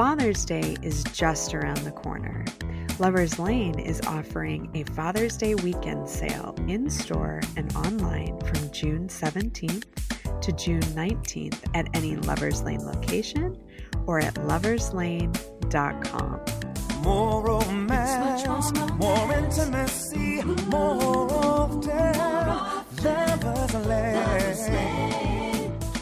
Father's Day is just around the corner. Lovers Lane is offering a Father's Day weekend sale in store and online from June 17th to June 19th at any Lovers Lane location or at loverslane.com. More romance, more intimacy, more often.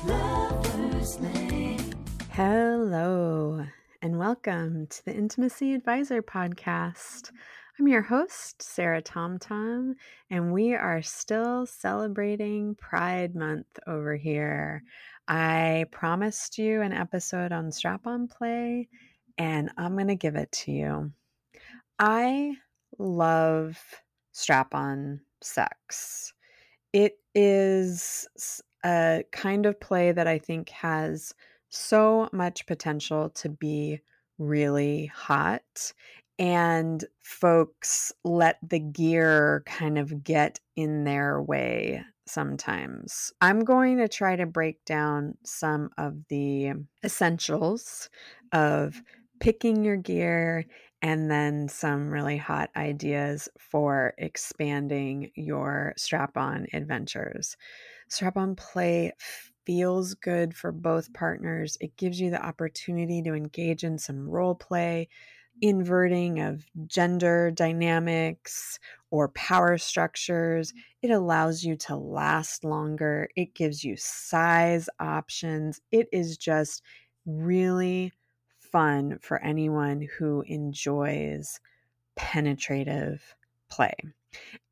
Lovers Lane. Hello, and welcome to the Intimacy Advisor Podcast. I'm your host, Sarah TomTom, and we are still celebrating Pride Month over here. I promised you an episode on strap on play, and I'm going to give it to you. I love strap on sex. It is a kind of play that I think has so much potential to be really hot. And folks let the gear kind of get in their way sometimes. I'm going to try to break down some of the essentials of picking your gear and then some really hot ideas for expanding your strap on adventures. Strap on play feels good for both partners. It gives you the opportunity to engage in some role play, inverting of gender dynamics or power structures. Mm-hmm. It allows you to last longer. It gives you size options. It is just really fun for anyone who enjoys penetrative play.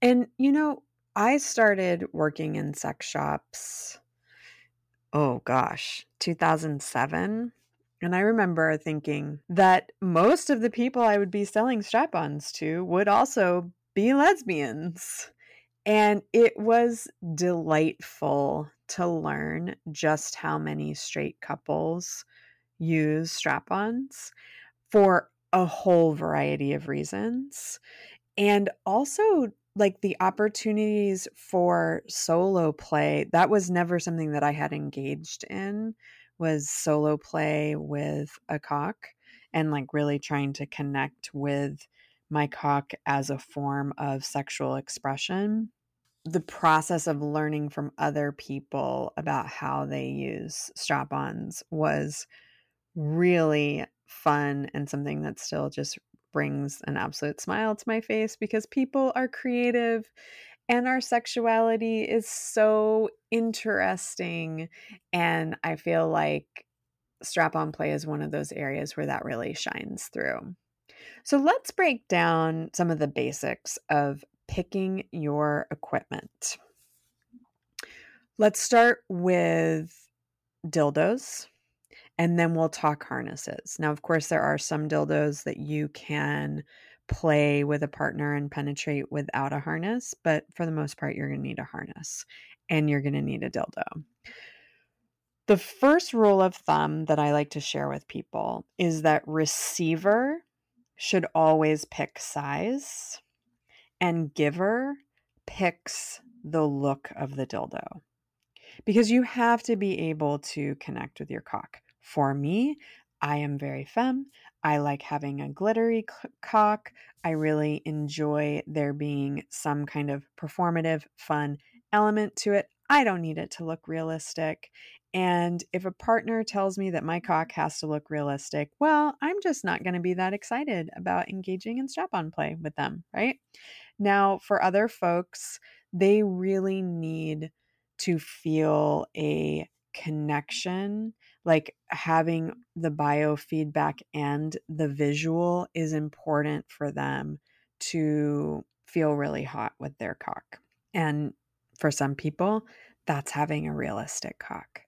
And, you know, I started working in sex shops, oh gosh, 2007. And I remember thinking that most of the people I would be selling strap ons to would also be lesbians. And it was delightful to learn just how many straight couples use strap ons for a whole variety of reasons. And also, like the opportunities for solo play, that was never something that I had engaged in, was solo play with a cock and like really trying to connect with my cock as a form of sexual expression. The process of learning from other people about how they use strap ons was really fun and something that still just brings an absolute smile to my face because people are creative and our sexuality is so interesting. And I feel like strap on play is one of those areas where that really shines through. So let's break down some of the basics of picking your equipment. Let's start with dildos and then we'll talk harnesses. Now, of course, there are some dildos that you can play with a partner and penetrate without a harness, but for the most part, you're going to need a harness and you're going to need a dildo. The first rule of thumb that I like to share with people is that receiver should always pick size and giver picks the look of the dildo because you have to be able to connect with your cock. For me, I am very femme. I like having a glittery cock. I really enjoy there being some kind of performative, fun element to it. I don't need it to look realistic. And if a partner tells me that my cock has to look realistic, well, I'm just not going to be that excited about engaging in strap on play with them, right? Now, for other folks, they really need to feel a connection, like having the biofeedback and the visual is important for them to feel really hot with their cock. And for some people, that's having a realistic cock.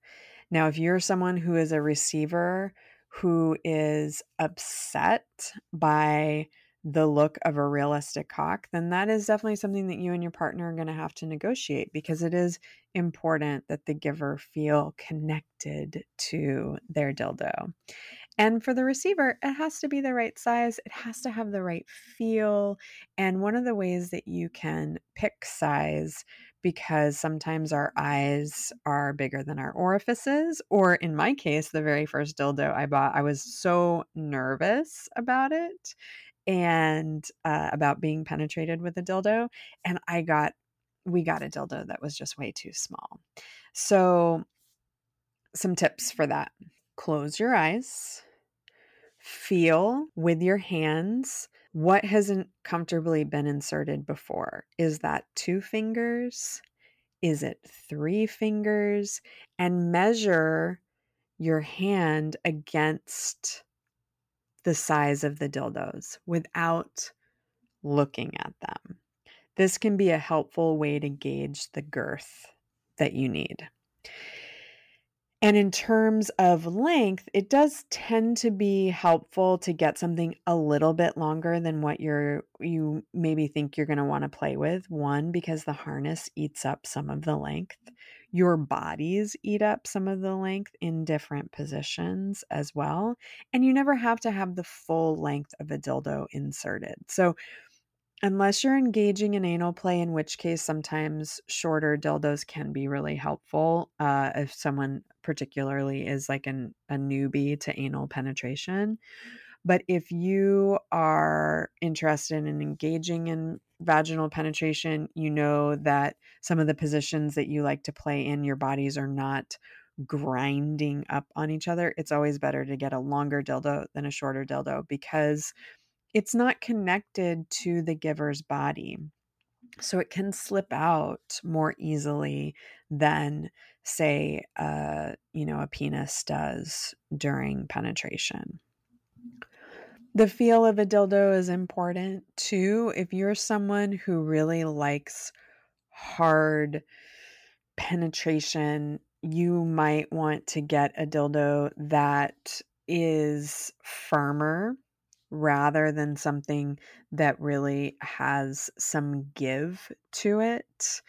Now, if you're someone who is a receiver who is upset by the look of a realistic cock, then that is definitely something that you and your partner are going to have to negotiate because it is important that the giver feel connected to their dildo. And for the receiver, it has to be the right size, it has to have the right feel. And one of the ways that you can pick size because sometimes our eyes are bigger than our orifices. Or in my case, the very first dildo I bought, I was so nervous about it and uh, about being penetrated with a dildo. And I got, we got a dildo that was just way too small. So, some tips for that close your eyes, feel with your hands what hasn't comfortably been inserted before. Is that two fingers? Is it three fingers? And measure your hand against the size of the dildos without looking at them. This can be a helpful way to gauge the girth that you need. And in terms of length, it does tend to be helpful to get something a little bit longer than what you're you maybe think you're going to want to play with. One because the harness eats up some of the length. Your bodies eat up some of the length in different positions as well, and you never have to have the full length of a dildo inserted. So Unless you're engaging in anal play, in which case sometimes shorter dildos can be really helpful uh, if someone particularly is like an, a newbie to anal penetration. But if you are interested in engaging in vaginal penetration, you know that some of the positions that you like to play in your bodies are not grinding up on each other. It's always better to get a longer dildo than a shorter dildo because it's not connected to the giver's body. So it can slip out more easily than, say, uh, you know, a penis does during penetration. The feel of a dildo is important too. If you're someone who really likes hard penetration, you might want to get a dildo that is firmer rather than something that really has some give to it.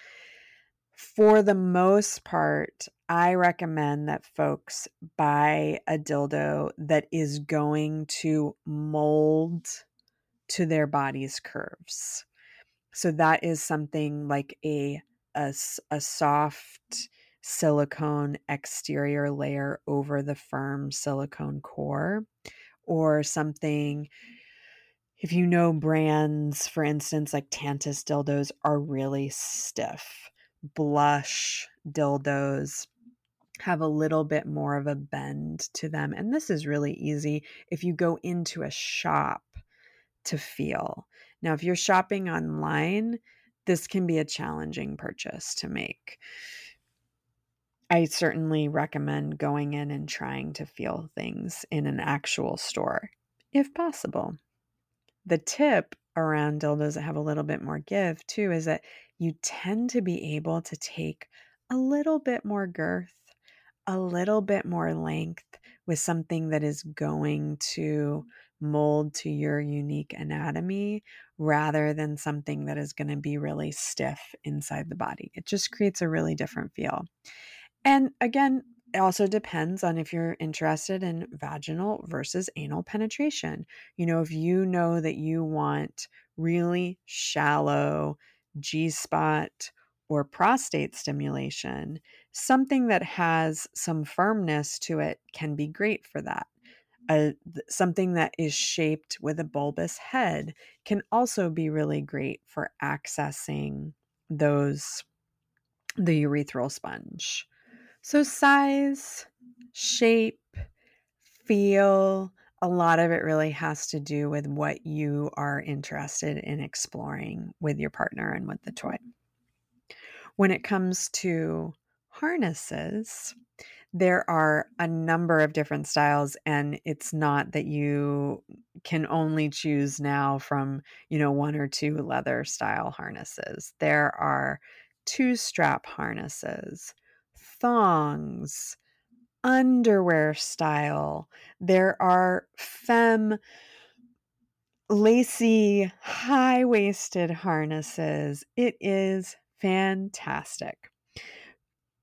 For the most part, I recommend that folks buy a dildo that is going to mold to their body's curves. So that is something like a a, a soft silicone exterior layer over the firm silicone core or something. If you know brands for instance like tantus dildos are really stiff. Blush dildos have a little bit more of a bend to them and this is really easy if you go into a shop to feel. Now if you're shopping online this can be a challenging purchase to make I certainly recommend going in and trying to feel things in an actual store, if possible. The tip around dildos that have a little bit more give, too, is that you tend to be able to take a little bit more girth, a little bit more length with something that is going to mold to your unique anatomy rather than something that is going to be really stiff inside the body. It just creates a really different feel. And again, it also depends on if you're interested in vaginal versus anal penetration. You know, if you know that you want really shallow G spot or prostate stimulation, something that has some firmness to it can be great for that. Uh, something that is shaped with a bulbous head can also be really great for accessing those the urethral sponge. So, size, shape, feel, a lot of it really has to do with what you are interested in exploring with your partner and with the toy. When it comes to harnesses, there are a number of different styles and it's not that you can only choose now from you know one or two leather style harnesses there are two strap harnesses thongs, underwear style. There are femme lacy high waisted harnesses. It is fantastic.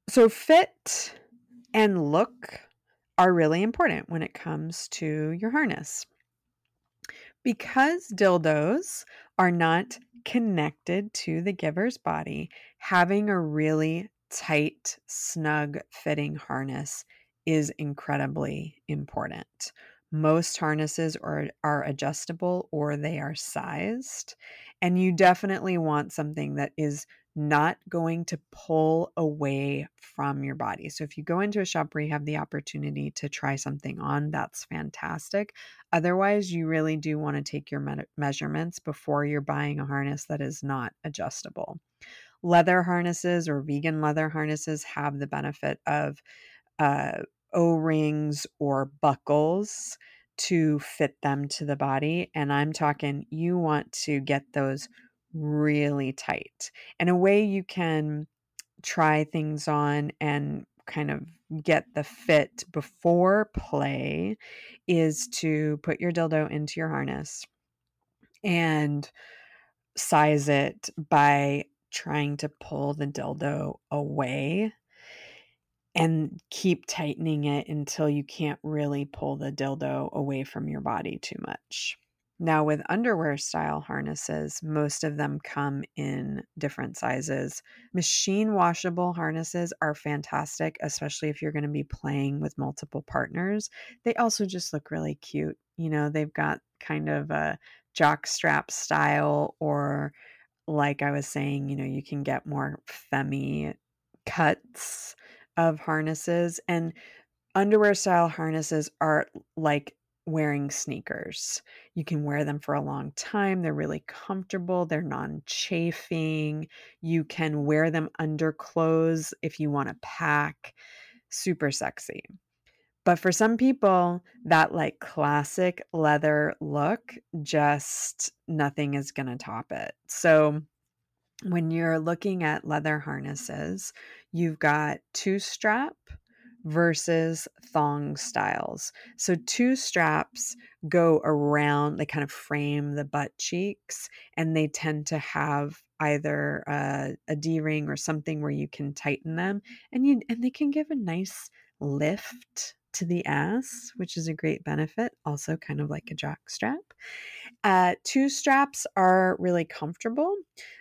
So, fit and look are really important when it comes to your harness. Because dildos are not connected to the giver's body, having a really tight, snug fitting harness is incredibly important. Most harnesses are, are adjustable or they are sized, and you definitely want something that is not going to pull away from your body. So if you go into a shop where you have the opportunity to try something on, that's fantastic. Otherwise, you really do want to take your me- measurements before you're buying a harness that is not adjustable. Leather harnesses or vegan leather harnesses have the benefit of uh, O rings or buckles to fit them to the body. And I'm talking, you want to get those really tight. And a way you can try things on and kind of get the fit before play is to put your dildo into your harness and size it by trying to pull the dildo away and keep tightening it until you can't really pull the dildo away from your body too much. Now, with underwear style harnesses, most of them come in different sizes. Machine washable harnesses are fantastic, especially if you're going to be playing with multiple partners. They also just look really cute. You know, they've got kind of a jock strap style, or like I was saying, you know, you can get more femmy cuts of harnesses. And underwear style harnesses are like wearing sneakers. You can wear them for a long time. They're really comfortable. They're non chafing. You can wear them under clothes if you want to pack. Super sexy. But for some people, that like classic leather look, just nothing is going to top it. So when you're looking at leather harnesses, you've got two strap versus thong styles. So, two straps go around, they kind of frame the butt cheeks, and they tend to have either uh, a, a D ring or something where you can tighten them, and you and they can give a nice lift to the ass, which is a great benefit, also kind of like a jock strap. Uh, two straps are really comfortable.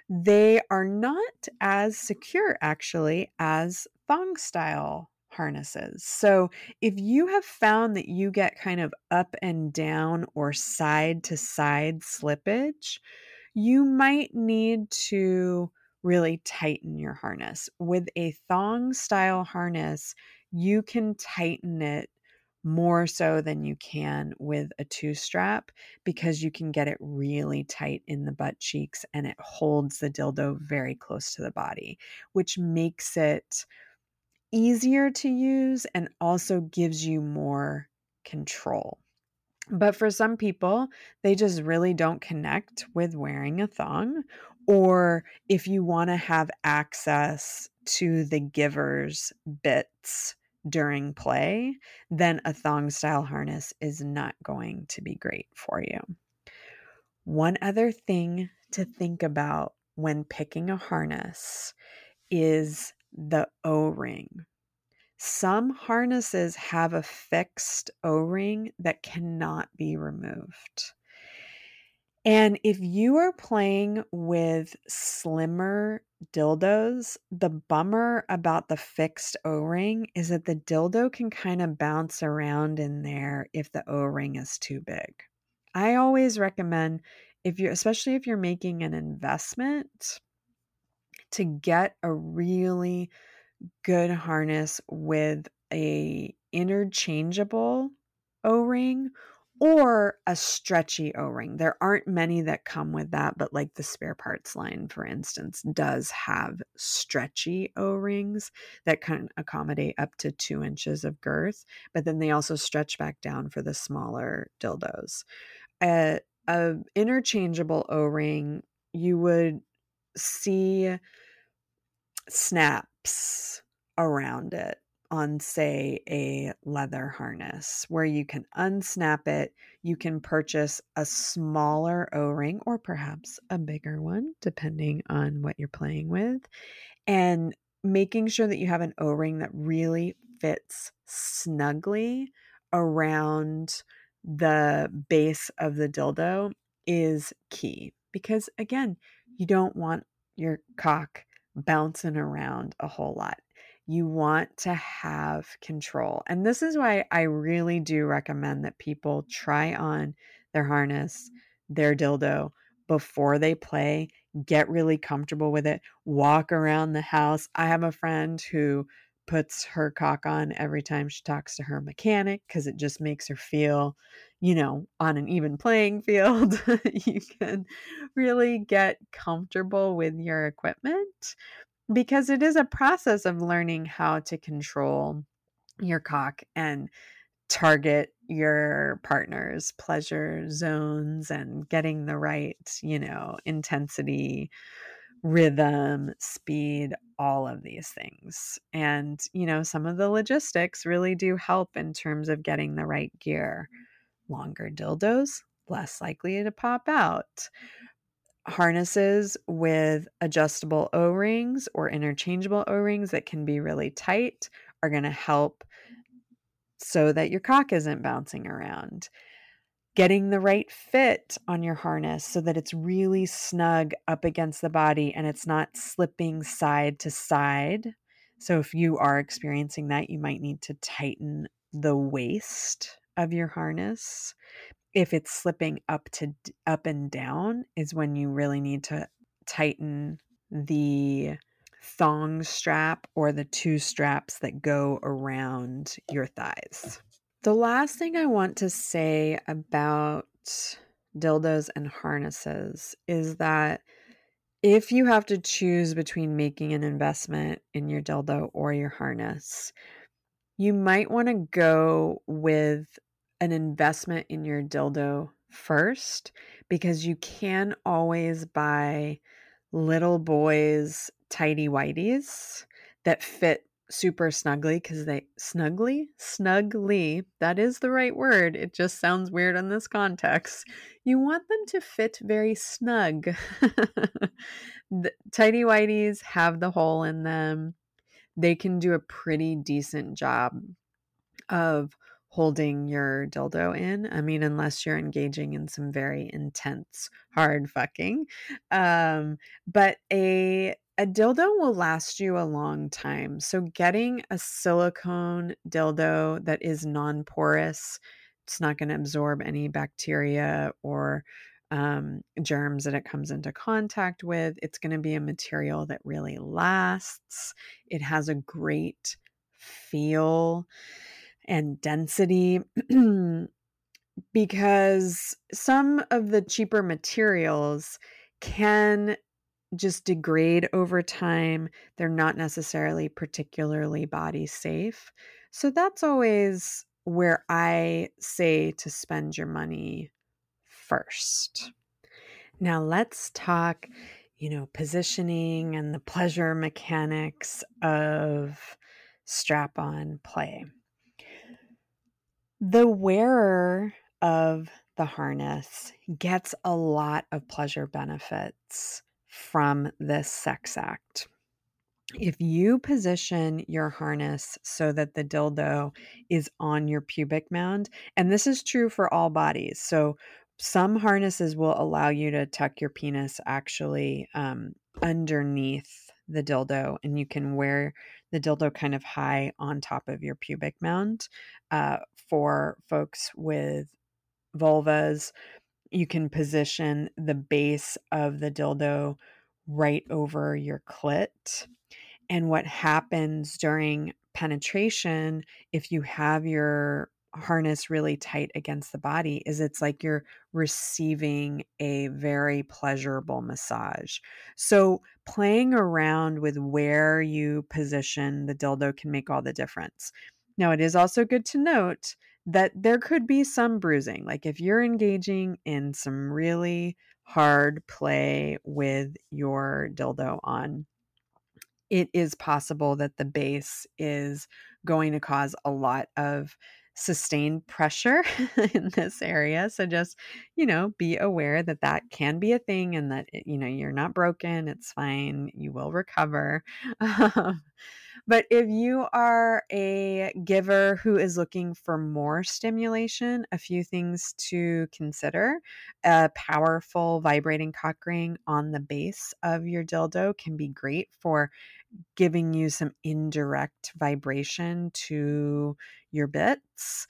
They are not as secure, actually, as thong style harnesses. So, if you have found that you get kind of up and down or side to side slippage, you might need to really tighten your harness. With a thong style harness, you can tighten it more so than you can with a two strap because you can get it really tight in the butt cheeks and it holds the dildo very close to the body, which makes it easier to use and also gives you more control. But for some people, they just really don't connect with wearing a thong. Or if you want to have access to the giver's bits during play, then a thong style harness is not going to be great for you. One other thing to think about when picking a harness is the O ring. Some harnesses have a fixed O ring that cannot be removed. And if you are playing with slimmer dildos, the bummer about the fixed O ring is that the dildo can kind of bounce around in there if the O ring is too big. I always recommend if you're, especially if you're making an investment, to get a really good harness with a interchangeable O-ring or a stretchy O-ring. There aren't many that come with that, but like the spare parts line for instance does have stretchy O-rings that can accommodate up to 2 inches of girth, but then they also stretch back down for the smaller dildos. A, a interchangeable O-ring you would see snaps around it on, say, a leather harness where you can unsnap it. You can purchase a smaller O ring or perhaps a bigger one, depending on what you're playing with. And making sure that you have an O ring that really fits snugly around the base of the dildo is key because again, you don't want your cock bouncing around a whole lot. You want to have control. And this is why I really do recommend that people try on their harness, their dildo before they play, get really comfortable with it, walk around the house. I have a friend who puts her cock on every time she talks to her mechanic because it just makes her feel, you know, on an even playing field. you can really get comfortable with your equipment because it is a process of learning how to control your cock and target your partner's pleasure zones and getting the right, you know, intensity, rhythm, speed, all of these things. And, you know, some of the logistics really do help in terms of getting the right gear. Longer dildos, less likely to pop out. Harnesses with adjustable O rings or interchangeable O rings that can be really tight are going to help so that your cock isn't bouncing around. Getting the right fit on your harness so that it's really snug up against the body and it's not slipping side to side. So, if you are experiencing that, you might need to tighten the waist of your harness. If it's slipping up to up and down, is when you really need to tighten the thong strap or the two straps that go around your thighs. The last thing I want to say about dildos and harnesses is that if you have to choose between making an investment in your dildo or your harness, you might want to go with an investment in your dildo first because you can always buy little boys tidy whiteys that fit super snugly because they snugly? Snugly that is the right word it just sounds weird in this context. You want them to fit very snug. The tidy whiteys have the hole in them. They can do a pretty decent job of holding your dildo in. I mean, unless you're engaging in some very intense hard fucking. Um, but a a dildo will last you a long time. So getting a silicone dildo that is non-porous, it's not going to absorb any bacteria or um, germs that it comes into contact with. It's going to be a material that really lasts. It has a great feel and density because some of the cheaper materials can just degrade over time. They're not necessarily particularly body safe. So that's always where I say to spend your money first. Now let's talk, you know, positioning and the pleasure mechanics of strap on play. The wearer of the harness gets a lot of pleasure benefits from this sex act. If you position your harness so that the dildo is on your pubic mound, and this is true for all bodies. So, some harnesses will allow you to tuck your penis actually um, underneath the dildo, and you can wear the dildo kind of high on top of your pubic mound. Uh, for folks with vulvas, you can position the base of the dildo right over your clit. And what happens during penetration, if you have your harness really tight against the body, is it's like you're receiving a very pleasurable massage. So, playing around with where you position the dildo can make all the difference. Now, it is also good to note that there could be some bruising. Like if you're engaging in some really hard play with your dildo on, it is possible that the base is going to cause a lot of sustained pressure in this area. So just, you know, be aware that that can be a thing and that, eh, you know, you're not broken. It's fine. You will recover. Um, But if you are a giver who is looking for more stimulation, a few things to consider. A powerful vibrating cock ring on the base of your dildo can be great for giving you some indirect vibration to your bits.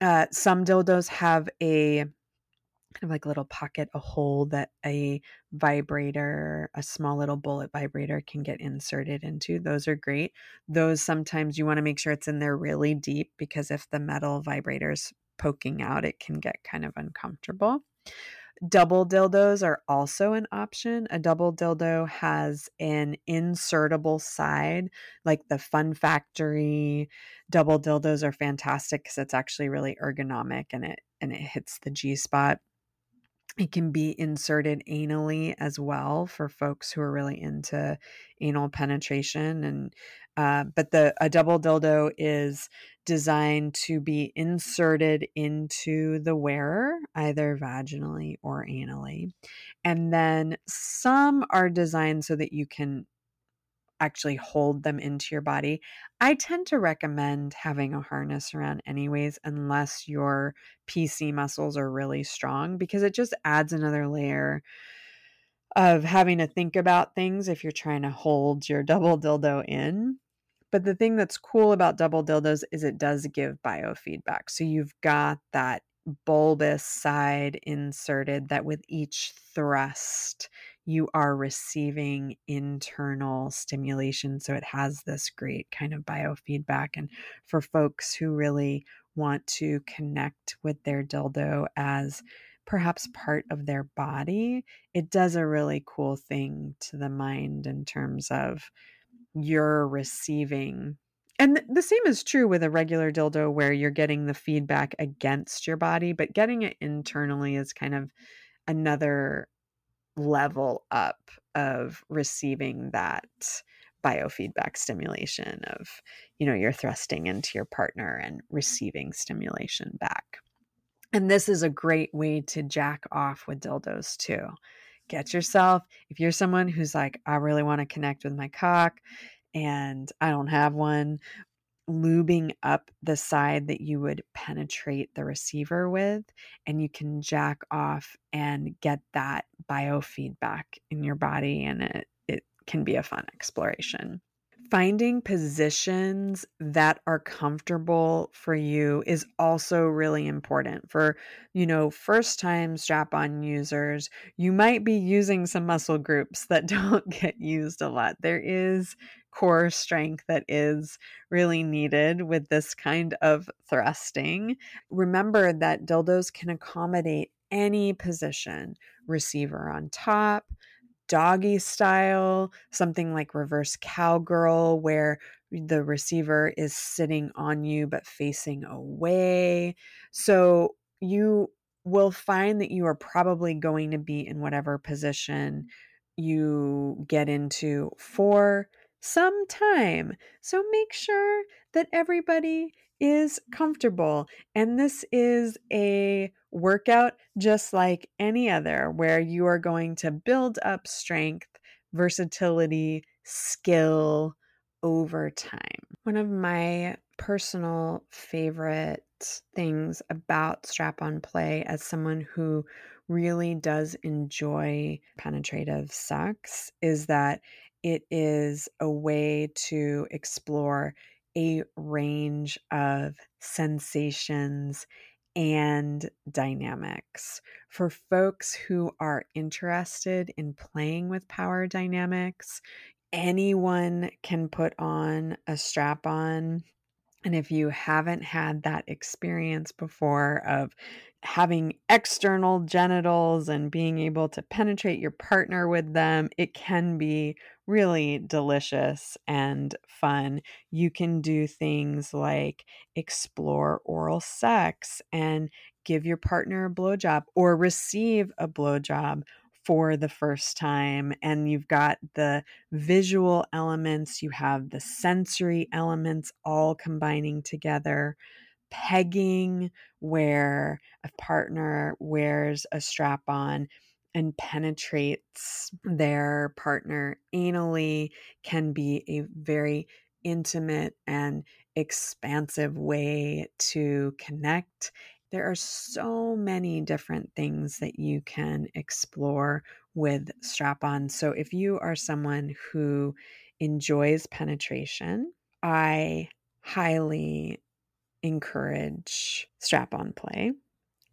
Uh, some dildos have a kind of like a little pocket, a hole that a vibrator, a small little bullet vibrator can get inserted into. Those are great. Those sometimes you want to make sure it's in there really deep because if the metal vibrator's poking out, it can get kind of uncomfortable. Double dildos are also an option. A double dildo has an insertable side, like the Fun Factory double dildos are fantastic because it's actually really ergonomic and it and it hits the G spot it can be inserted anally as well for folks who are really into anal penetration and uh, but the a double dildo is designed to be inserted into the wearer either vaginally or anally. And then some are designed so that you can actually hold them into your body. I tend to recommend having a harness around, anyways, unless your PC muscles are really strong, because it just adds another layer of having to think about things if you're trying to hold your double dildo in. But the thing that's cool about double dildos is it does give biofeedback. So you've got that bulbous side inserted that with each thrust you are receiving internal stimulation. So it has this great kind of biofeedback. And for folks who really want to connect with their dildo as perhaps part of their body, it does a really cool thing to the mind in terms of you're receiving. And the same is true with a regular dildo where you're getting the feedback against your body, but getting it internally is kind of another level up of receiving that biofeedback stimulation of you know you're thrusting into your partner and receiving stimulation back. And this is a great way to jack off with dildos too. Get yourself if you're someone who's like i really want to connect with my cock and i don't have one lubing up the side that you would penetrate the receiver with, and you can jack off and get that biofeedback in your body, and it, it can be a fun exploration. Finding positions that are comfortable for you is also really important. For, you know, first time strap on users, you might be using some muscle groups that don't get used a lot. There is core strength that is really needed with this kind of thrusting. Remember that dildos can accommodate any position receiver on top, doggy style, something like reverse cowgirl, where the receiver is sitting on you but facing away. So you will find that you are probably going to be in whatever position you get into for some time. So make sure that everybody is comfortable. And this is a workout just like any other, where you are going to build up strength, versatility, skill over time. One of my personal favorite things about strap on play as someone who really does enjoy penetrative sex is that it is a way to explore a range of sensations and dynamics. For folks who are interested in playing with power dynamics, anyone can put on a strap on. And if you haven't had that experience before of having external genitals and being able to penetrate your partner with them, it can be really delicious and fun. You can do things like explore oral sex and give your partner a blowjob or receive a blowjob for the first time. And you've got the visual elements, you have the sensory elements all combining together pegging where a partner wears a strap on and penetrates their partner anally can be a very intimate and expansive way to connect. There are so many different things that you can explore with strap on. So, if you are someone who enjoys penetration, I highly encourage strap on play.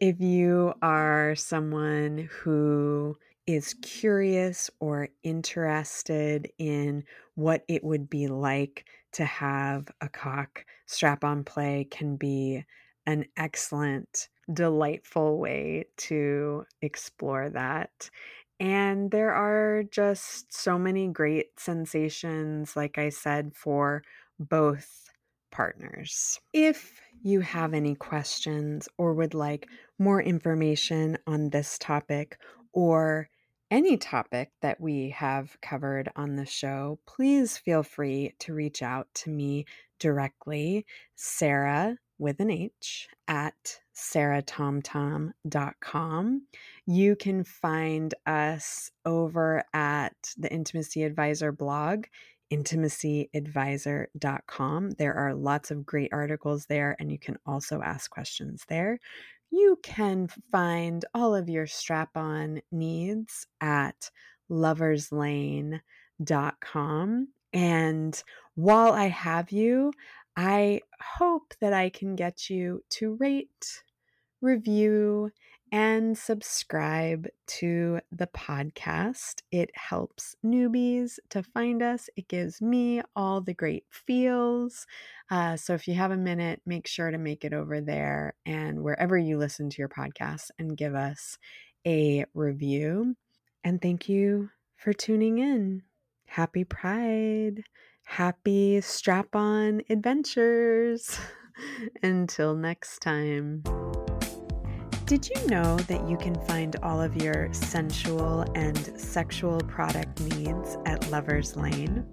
If you are someone who is curious or interested in what it would be like to have a cock strap on play can be an excellent delightful way to explore that. And there are just so many great sensations like i said for both partners if you have any questions or would like more information on this topic or any topic that we have covered on the show, please feel free to reach out to me directly, Sarah with an H at sarahtomtom.com. You can find us over at the Intimacy Advisor blog, intimacyadvisor.com. There are lots of great articles there, and you can also ask questions there you can find all of your strap on needs at loverslane.com. And while I have you, I hope that I can get you to rate, review, and subscribe to the podcast. It helps newbies to find us. It gives me all the great feels. Uh, so if you have a minute, make sure to make it over there and wherever you listen to your podcast and give us a review. And thank you for tuning in. Happy Pride. Happy strap on adventures. Until next time. Did you know that you can find all of your sensual and sexual product needs at Lover's Lane?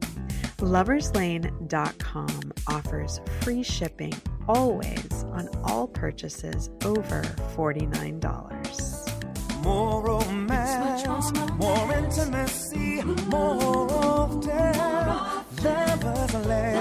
Loverslane.com offers free shipping always on all purchases over $49. More romance, more intimacy, more often. Lovers Lane.